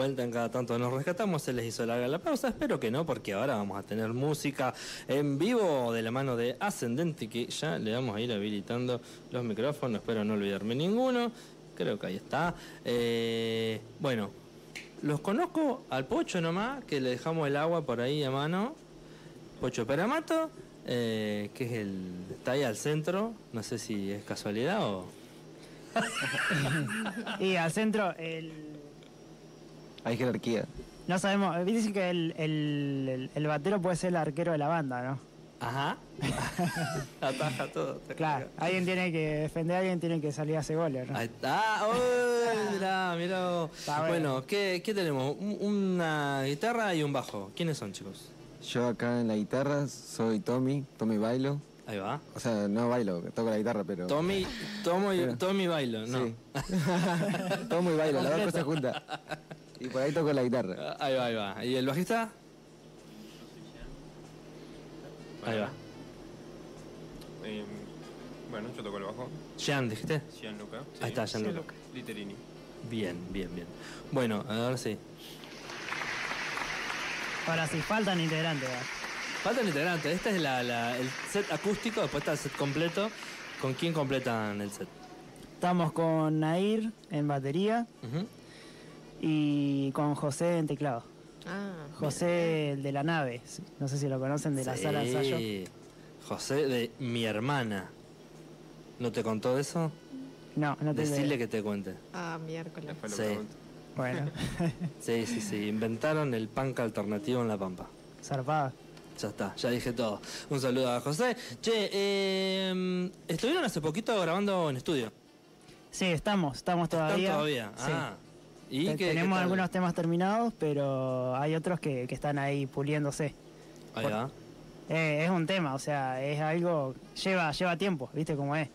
vuelta en cada tanto nos rescatamos, se les hizo larga la pausa. Espero que no, porque ahora vamos a tener música en vivo de la mano de Ascendente, que ya le vamos a ir habilitando los micrófonos. Espero no olvidarme ninguno. Creo que ahí está. Eh, bueno, los conozco al Pocho nomás, que le dejamos el agua por ahí a mano. Pocho Peramato, eh, que es el. está ahí al centro. No sé si es casualidad o. y al centro, el. Hay jerarquía. No sabemos, eh, dicen que el, el, el, batero puede ser el arquero de la banda, ¿no? Ajá. Ataja todo. Claro, alguien tiene que defender, alguien tiene que salir a hacer goles, ¿no? Ahí está. ¡Oh! mirá, mirá. bueno, ¿qué, ¿qué, tenemos? Una guitarra y un bajo. ¿Quiénes son, chicos? Yo acá en la guitarra soy Tommy, Tommy Bailo. Ahí va. O sea, no bailo, toco la guitarra, pero. Tommy, tomo y, Tommy bailo, ¿no? Sí. Tomo y bailo, las dos cosas juntas. Y por ahí toco la guitarra. Ah, ahí va, ahí va. ¿Y el bajista? Ahí va. Eh, bueno, yo toco el bajo. Jean, dijiste. Gianluca. Sí. Ahí está, Gianluca. Literini. Bien, bien, bien. Bueno, ahora sí. Ahora sí, faltan integrantes. Faltan integrantes. Este es la, el set acústico, después está el set completo. ¿Con quién completan el set? Estamos con Nair en batería y con José en teclado. Ah, José, el de la nave. No sé si lo conocen de la sala de ensayo. José de mi hermana. ¿No te contó eso? No, no te Decirle que te cuente. Ah, miércoles. Sí. Bueno. sí, sí, sí. Inventaron el punk alternativo en La Pampa. Zarpada. Ya está, ya dije todo. Un saludo a José. Che, eh, estuvieron hace poquito grabando en estudio. Sí, estamos, estamos todavía. ¿Están todavía? Ah. ¿Y tenemos algunos temas terminados, pero hay otros que, están ahí puliéndose. Ahí va. Eh, es un tema, o sea, es algo. lleva, lleva tiempo, ¿viste cómo es?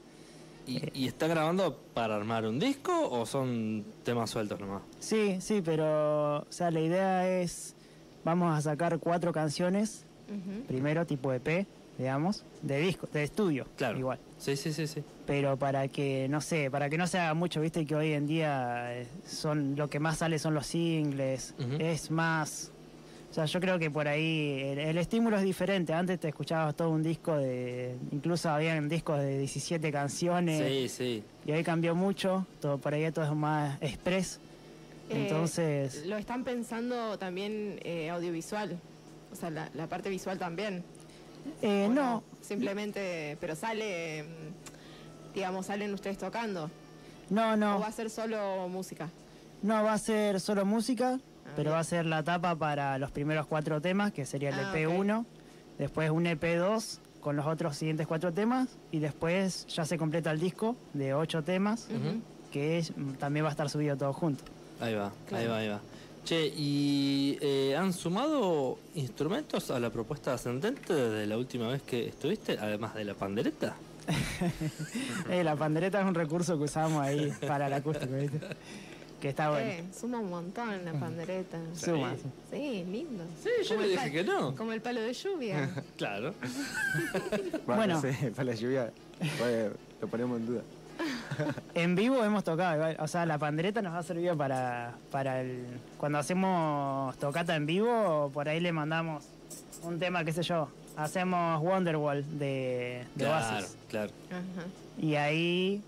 ¿Y, está grabando para armar un disco o son temas sueltos nomás? Sí, sí, pero o sea, la idea es, vamos a sacar cuatro canciones, primero tipo EP, digamos, de disco, de estudio, claro. igual. Sí, sí, sí, sí. Pero para que, no sé, para que no se haga mucho, viste que hoy en día eh, son lo que más sale son los singles, es más o sea, yo creo que por ahí el, estímulo es diferente. Antes te escuchabas todo un disco de. Incluso habían discos de 17 canciones. Sí, sí. Y hoy cambió mucho. Todo por ahí todo es más express. Eh, Entonces. Lo están pensando también eh, audiovisual. O sea, la, parte visual también. Eh, no. Simplemente. Pero sale. Digamos, salen ustedes tocando. No, no. ¿O va a ser solo música? No, va a ser solo música pero va a ser la tapa para los primeros cuatro temas, que sería el EP1, ah, después un EP2 con los otros siguientes cuatro temas, y después ya se completa el disco de ocho temas, que también va a estar subido todo junto. Ahí va, ahí va, ahí va. Che, ¿y eh, han sumado instrumentos a la propuesta ascendente desde la última vez que estuviste, además de la pandereta? eh, la pandereta es un recurso que usamos ahí para el acústico, ¿viste? que está bueno. Eh, suma un montón la pandereta. Suma. Sí, lindo. Sí, yo le dije que no. Como el palo de lluvia. claro. bueno, sí, el palo de lluvia lo ponemos en duda. en vivo hemos tocado, o sea, la pandereta nos ha servido para, para el. Cuando hacemos tocata en vivo, por ahí le mandamos un tema, qué sé yo. Hacemos Wonderwall de, de claro, Claro. Ajá. Y ahí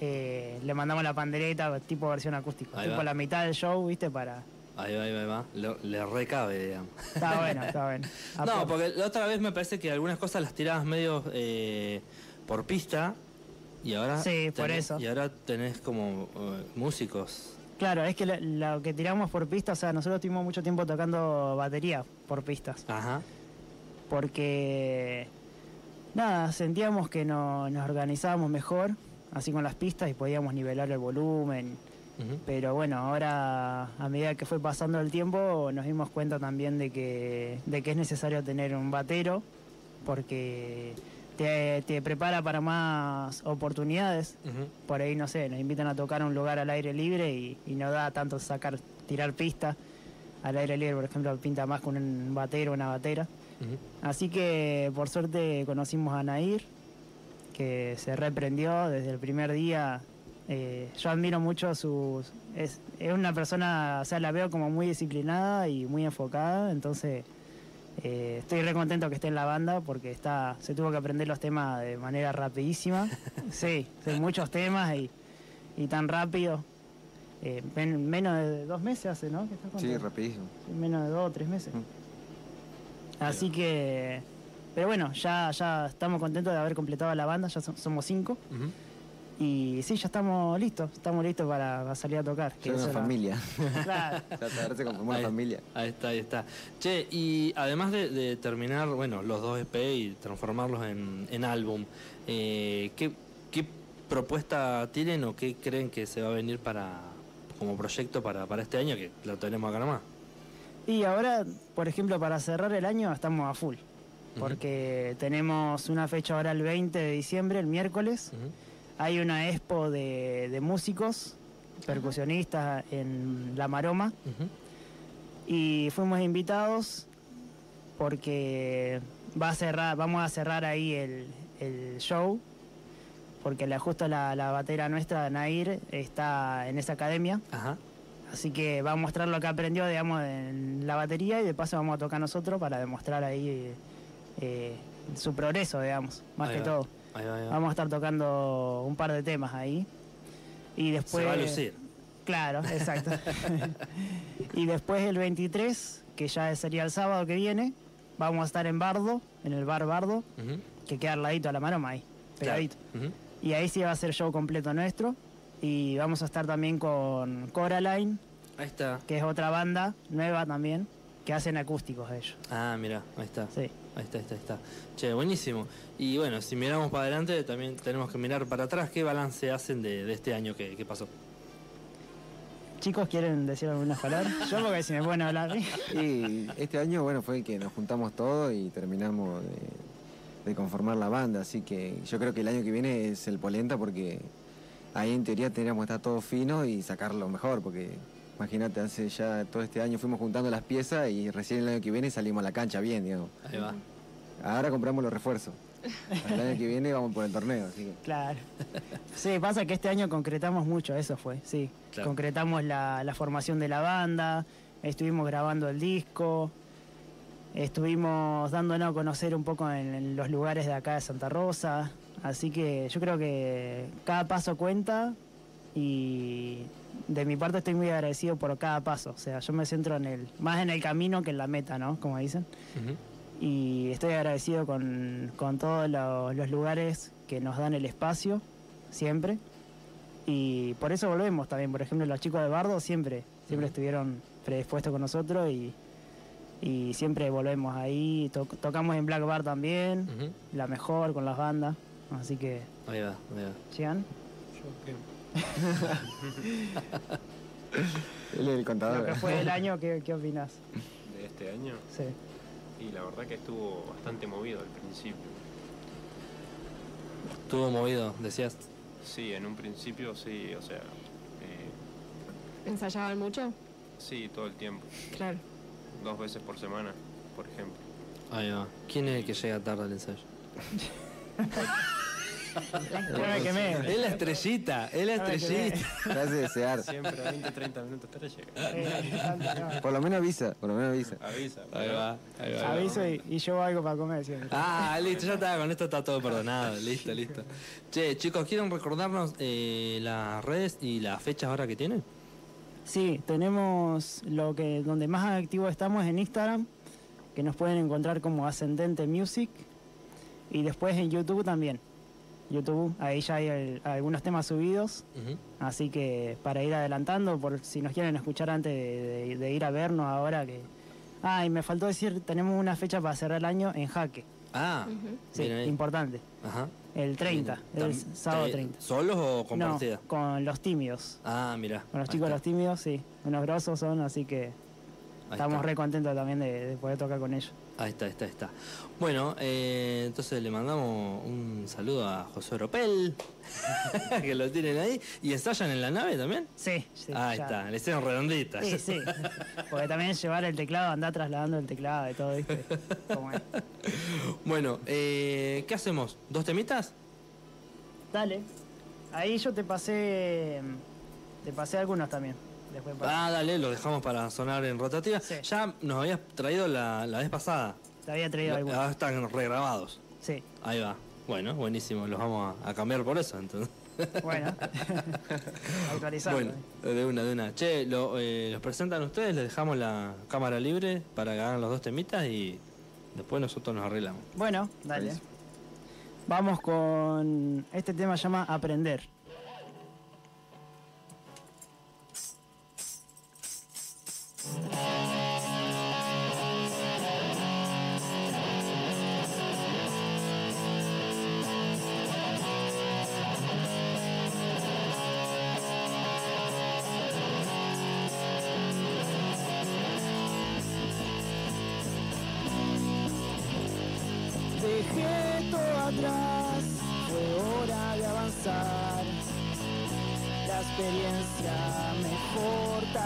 eh, le mandamos la pandereta tipo versión acústica. tipo la mitad del show, ¿viste? Para. Ahí va, ahí va, le recabe, digamos. Está bueno, está bueno. no, porque la otra vez me parece que algunas cosas las tirabas medio eh, por pista y ahora. Sí, por eso. Y ahora tenés como eh, músicos. Claro, es que lo, que tiramos por pista, o sea, nosotros tuvimos mucho tiempo tocando batería por pistas. Ajá. Porque. Nada, sentíamos que nos organizábamos mejor así con las pistas y podíamos nivelar el volumen. Pero bueno, ahora a medida que fue pasando el tiempo nos dimos cuenta también de que, de que es necesario tener un batero porque te, prepara para más oportunidades. Por ahí, no sé, nos invitan a tocar un lugar al aire libre y, no da tanto sacar, tirar pistas al aire libre, por ejemplo, pinta más con un batero, una batera. Así que por suerte conocimos a Nair, que se reprendió desde el primer día. Eh, yo admiro mucho. Es, es, una persona, o sea, la veo como muy disciplinada y muy enfocada, entonces eh, estoy re contento que esté en la banda porque está, se tuvo que aprender los temas de manera rapidísima. sí, son muchos temas y, y tan rápido. Eh, menos de dos meses hace, ¿no? sí, rapidísimo. menos de dos o tres meses. Mm. Así que, pero bueno, ya, ya estamos contentos de haber completado la banda, ya somos cinco. Y sí, ya estamos listos, estamos listos para, salir a tocar. Que una familia. Claro. ya se conformó una familia. Ahí está, ahí está. Che, y además de, terminar, bueno, los dos EP y transformarlos en, álbum, eh, ¿qué, propuesta tienen o qué creen que se va a venir para como proyecto para, para este año, que lo tenemos acá nomás? Y ahora, por ejemplo, para cerrar el año estamos a full, porque tenemos una fecha ahora el 20 de diciembre, el miércoles. Hay una expo de, músicos, percusionistas en La Maroma. Y fuimos invitados porque va a cerrar, vamos a cerrar ahí el, show. Porque la, justo la, la batera nuestra, Nair, está en esa academia. Así que va a mostrar lo que aprendió, digamos, en la batería y de paso vamos a tocar nosotros para demostrar ahí eh, su progreso, digamos, más que todo. Vamos a estar tocando un par de temas ahí. Y después... Se va a lucir. Claro, exacto. y después el 23, que ya sería el sábado que viene, vamos a estar en Bardo, en el bar Bardo, que queda al ladito a la maroma ahí, pegadito. Y ahí sí va a ser show completo nuestro. Y vamos a estar también con Coraline. Ahí está. Que es otra banda nueva también, que hacen acústicos ellos. Ah, mira, ahí está. Sí. Ahí está, ahí está, ahí está. Che, buenísimo. Y bueno, si miramos para adelante, también tenemos que mirar para atrás. ¿Qué balance hacen de, este año que, pasó? Chicos, ¿quieren decir algunas palabras? Yo porque si me pueden hablar. Y este año, bueno, fue el que nos juntamos todos y terminamos de, conformar la banda. Así que yo creo que el año que viene es el polenta porque ahí en teoría tendríamos que estar todo fino y sacarlo mejor. Porque Imagínate, hace ya todo este año fuimos juntando las piezas y recién el año que viene salimos a la cancha bien, digamos. Ahí va. Ahora compramos los refuerzos. El año que viene vamos por el torneo, así que... Claro. Sí, pasa que este año concretamos mucho, eso fue, sí. Concretamos la, formación de la banda, estuvimos grabando el disco, estuvimos dándonos a conocer un poco en, los lugares de acá de Santa Rosa, así que yo creo que cada paso cuenta y de mi parte estoy muy agradecido por cada paso. O sea, yo me centro en el, más en el camino que en la meta, ¿no? Como dicen. Y estoy agradecido con, todos los lugares que nos dan el espacio, siempre. Y por eso volvemos también. Por ejemplo, los chicos de Bardo siempre, siempre estuvieron predispuestos con nosotros y, siempre volvemos ahí. tocamos en Black Bar también, la mejor con las bandas. Así que. Ahí va, ahí va. ¿Llegan? Él es el contador. Lo que fue el año, ¿qué, ¿qué opinas? ¿De este año? Sí. Y la verdad que estuvo bastante movido al principio. ¿Estuvo movido, decías? Sí, en un principio sí, o sea... Eh, ¿Ensayaban mucho? Sí, todo el tiempo. Claro. Dos veces por semana, por ejemplo. Ahí va. ¿Quién es el que llega tarde al ensayo? Es la estrellita, es la estrellita. Te hace desear. Siempre 20, 30 minutos tarde llega. Por lo menos avisa, por lo menos avisa. Avisa. Ahí va, ahí va. Aviso y, y llevo algo para comer siempre. Ah, listo, ya está, con esto está todo perdonado. Listo, listo. Che, chicos, ¿quieren recordarnos eh, las redes y las fechas ahora que tienen? Sí, tenemos lo que donde más activo estamos en Instagram, que nos pueden encontrar como Ascendente Music, y después en YouTube también. YouTube. Ahí ya hay algunos temas subidos. Así que para ir adelantando, por si nos quieren escuchar antes de, ir a vernos ahora que... Ah, y me faltó decir, tenemos una fecha para cerrar el año en Jaque. Ah, sí, importante. Ajá. El 30, el sábado 30. ¿Solos o con no, con los tímidos. Ah, mira. Con los chicos los tímidos, sí. Unos grosos son, así que estamos re contentos también de poder tocar con ellos. Ahí está, ahí está, ahí está. Bueno, eh, entonces le mandamos un saludo a José Oropel, que lo tienen ahí. ¿Y ensayan en la nave también? Sí, sí. Ahí está, le hicieron redondita. Sí, sí. Porque también llevar el teclado, andar trasladando el teclado y todo, ¿viste? bueno, eh, ¿qué hacemos? ¿Dos temitas? Dale. Ahí yo te pasé. Te pasé algunos también. Después Ah, dale, lo dejamos para sonar en rotativa. Sí. Ya nos habías traído la, la vez pasada. te había traído algunos. Ahora están regrabados. Sí. Ahí va. Bueno, buenísimo. Los vamos a, a cambiar por eso, entonces. Bueno. Bueno, de una, de una. Che, lo, eh, los presentan ustedes, les dejamos la cámara libre para que hagan los dos temitas y después nosotros nos arreglamos. Bueno, dale. Vamos con. Este tema se llama Aprender.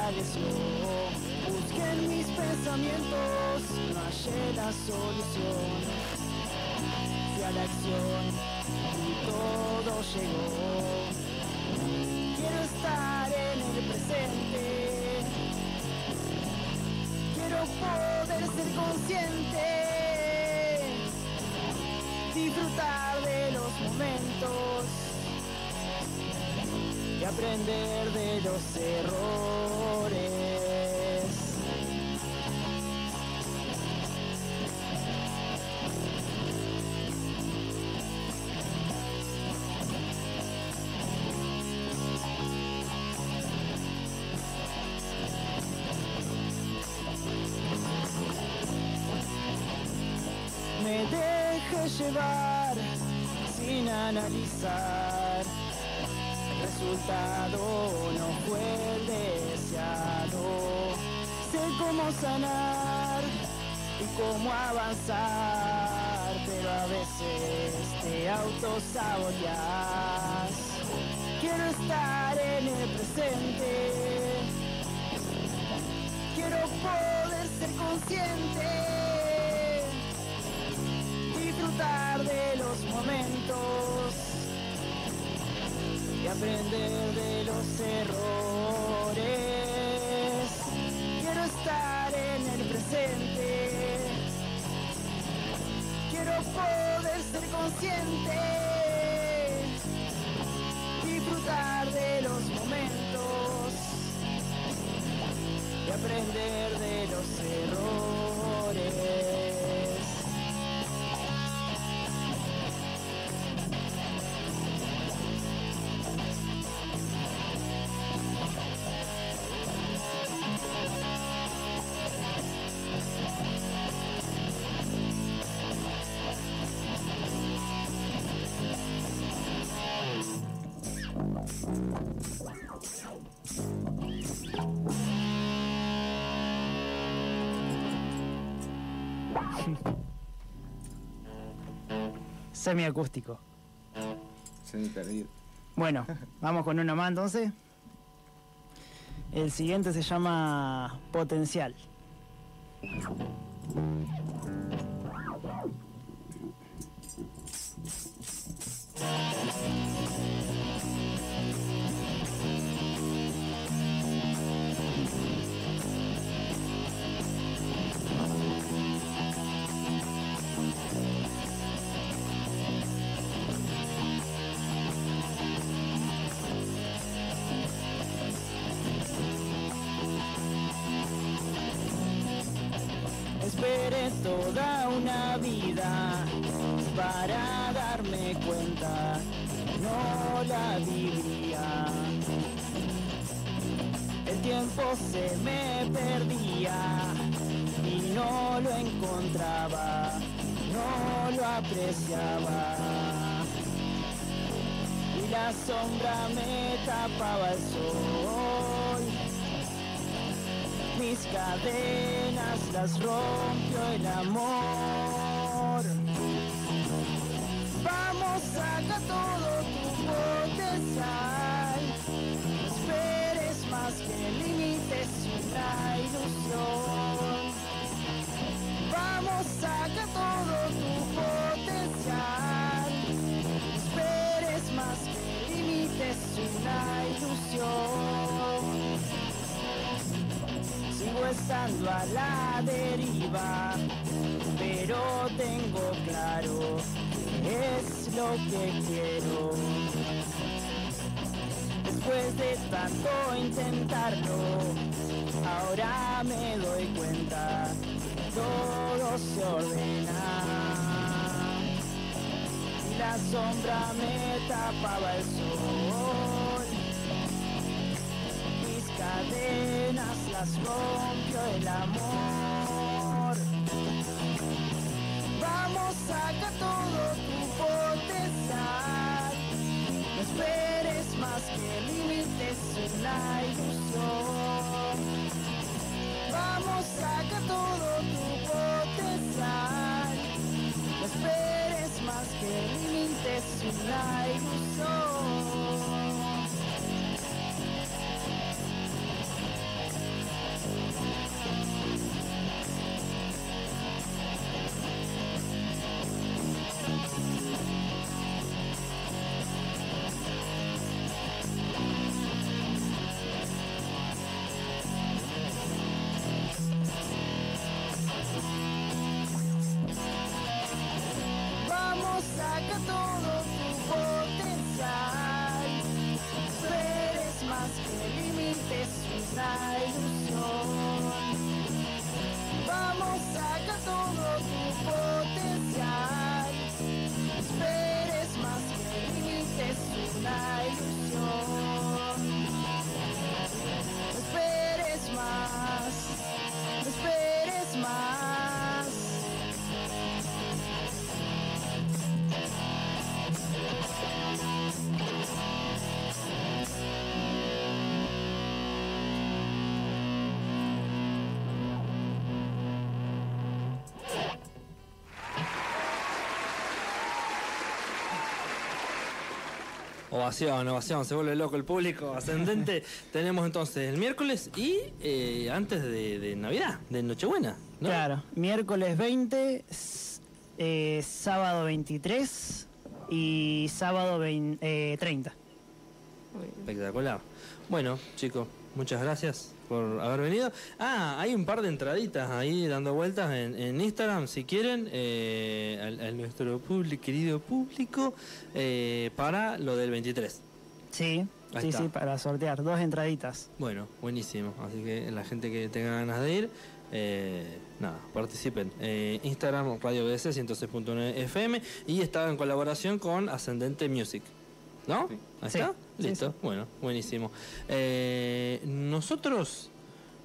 Fortaleció. Busqué mis pensamientos, no hallé la solución. Fui a la acción y todo llegó. Quiero estar en el presente. Quiero poder ser consciente disfrutar de los momentos aprender de los errores. Me deje llevar sin analizar. Resultado no fue el deseado. Sé cómo sanar y cómo avanzar, pero a veces te autosaboteas. Quiero estar en el presente. Quiero poder ser consciente disfrutar de los momentos aprender de los errores. Quiero estar en el presente. Quiero poder ser consciente. Disfrutar de los momentos y aprender de los errores. Semiacústico. Semi perdido. Bueno, vamos con uno más entonces. El siguiente se llama Potencial. No la vivía. El tiempo se me perdía y no lo encontraba, no lo apreciaba. Y la sombra me tapaba el sol mis cadenas las rompió el amor. Saca todo tu potencial. Esperes más que límites ilusión. Sigo estando a la deriva, pero tengo claro que es lo que quiero. Después de tanto intentarlo, ahora me doy cuenta, todo se ordena la sombra me tapaba el sol. Mis cadenas las rompió el amor. Vamos, saca todo tu potencial. No esperes más que límites una ilusión. Vamos, saca todo tu límites una ilusión. Ovación, ovación, se vuelve loco el público ascendente. Tenemos entonces el miércoles y eh, antes de, de Navidad, de Nochebuena, ¿no? Claro, miércoles 20, s- eh, sábado 23 y sábado 20, eh, 30. Muy bien. Espectacular. Bueno, chicos, muchas gracias por haber venido. Ah, hay un par de entraditas ahí dando vueltas en, en Instagram, si quieren, eh, al, nuestro público, querido público, eh, para lo del 23. Sí, Ahí sí, está. sí, para sortear dos entraditas. Bueno, buenísimo. Así que la gente que tenga ganas de ir, eh, nada, participen. Eh, Instagram, Radio BS 106.9 FM y está en colaboración con Ascendente Music. ¿No? Sí. ¿Ahí Sí, está? Sí, Listo. Bueno, buenísimo. Eh, nosotros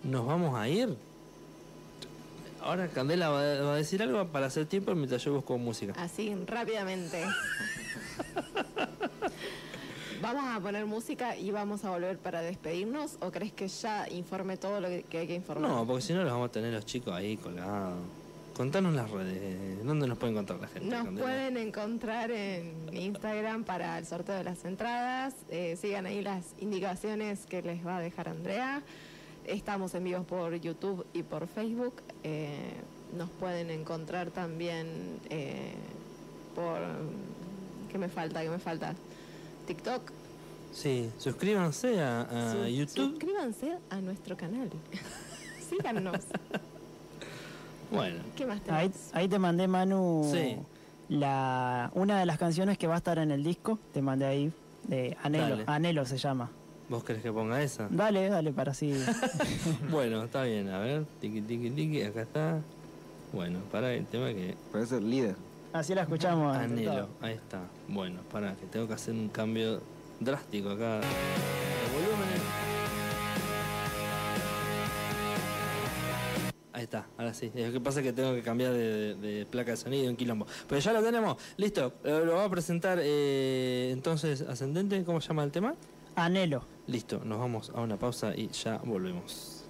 nos vamos a ir. Ahora Candela va, va a decir algo para hacer tiempo mientras yo busco música. Así, rápidamente. ¿Vamos a poner música y vamos a volver para despedirnos? ¿O crees que ya informe todo lo que hay que informar? No, porque si no los vamos a tener los chicos ahí colgados. Contanos las redes. ¿Dónde nos puede encontrar la gente? Nos Candela? pueden encontrar en Instagram para el sorteo de las entradas. Eh, sigan ahí las indicaciones que les va a dejar Andrea. Estamos en vivos por YouTube y por Facebook. Eh, nos pueden encontrar también eh, por... ¿Qué me falta? ¿Qué me falta? TikTok. Sí, suscríbanse a, a Su- YouTube. Suscríbanse a nuestro canal. Síganos. Bueno, ¿Qué más Ahí, te mandé, Manu, Sí. la, una de las canciones que va a estar en el disco. Te mandé ahí, de Anhelo. Dale. Anhelo se llama. ¿vos querés que ponga esa? Dale, dale, para así. bueno, está bien, a ver. Tiki, tiki, tiki, acá está. Bueno, para el tema que. Eso el líder. así la escuchamos. Anhelo, ahí está. Bueno, para que tengo que hacer un cambio drástico acá. Está, ahora sí. Lo que pasa es que tengo que cambiar de, de- de placa de sonido, un quilombo. Pero ya lo tenemos, listo. Lo va a presentar eh, entonces Ascendente, ¿cómo se llama el tema? Anhelo. Listo, nos vamos a una pausa y ya volvemos.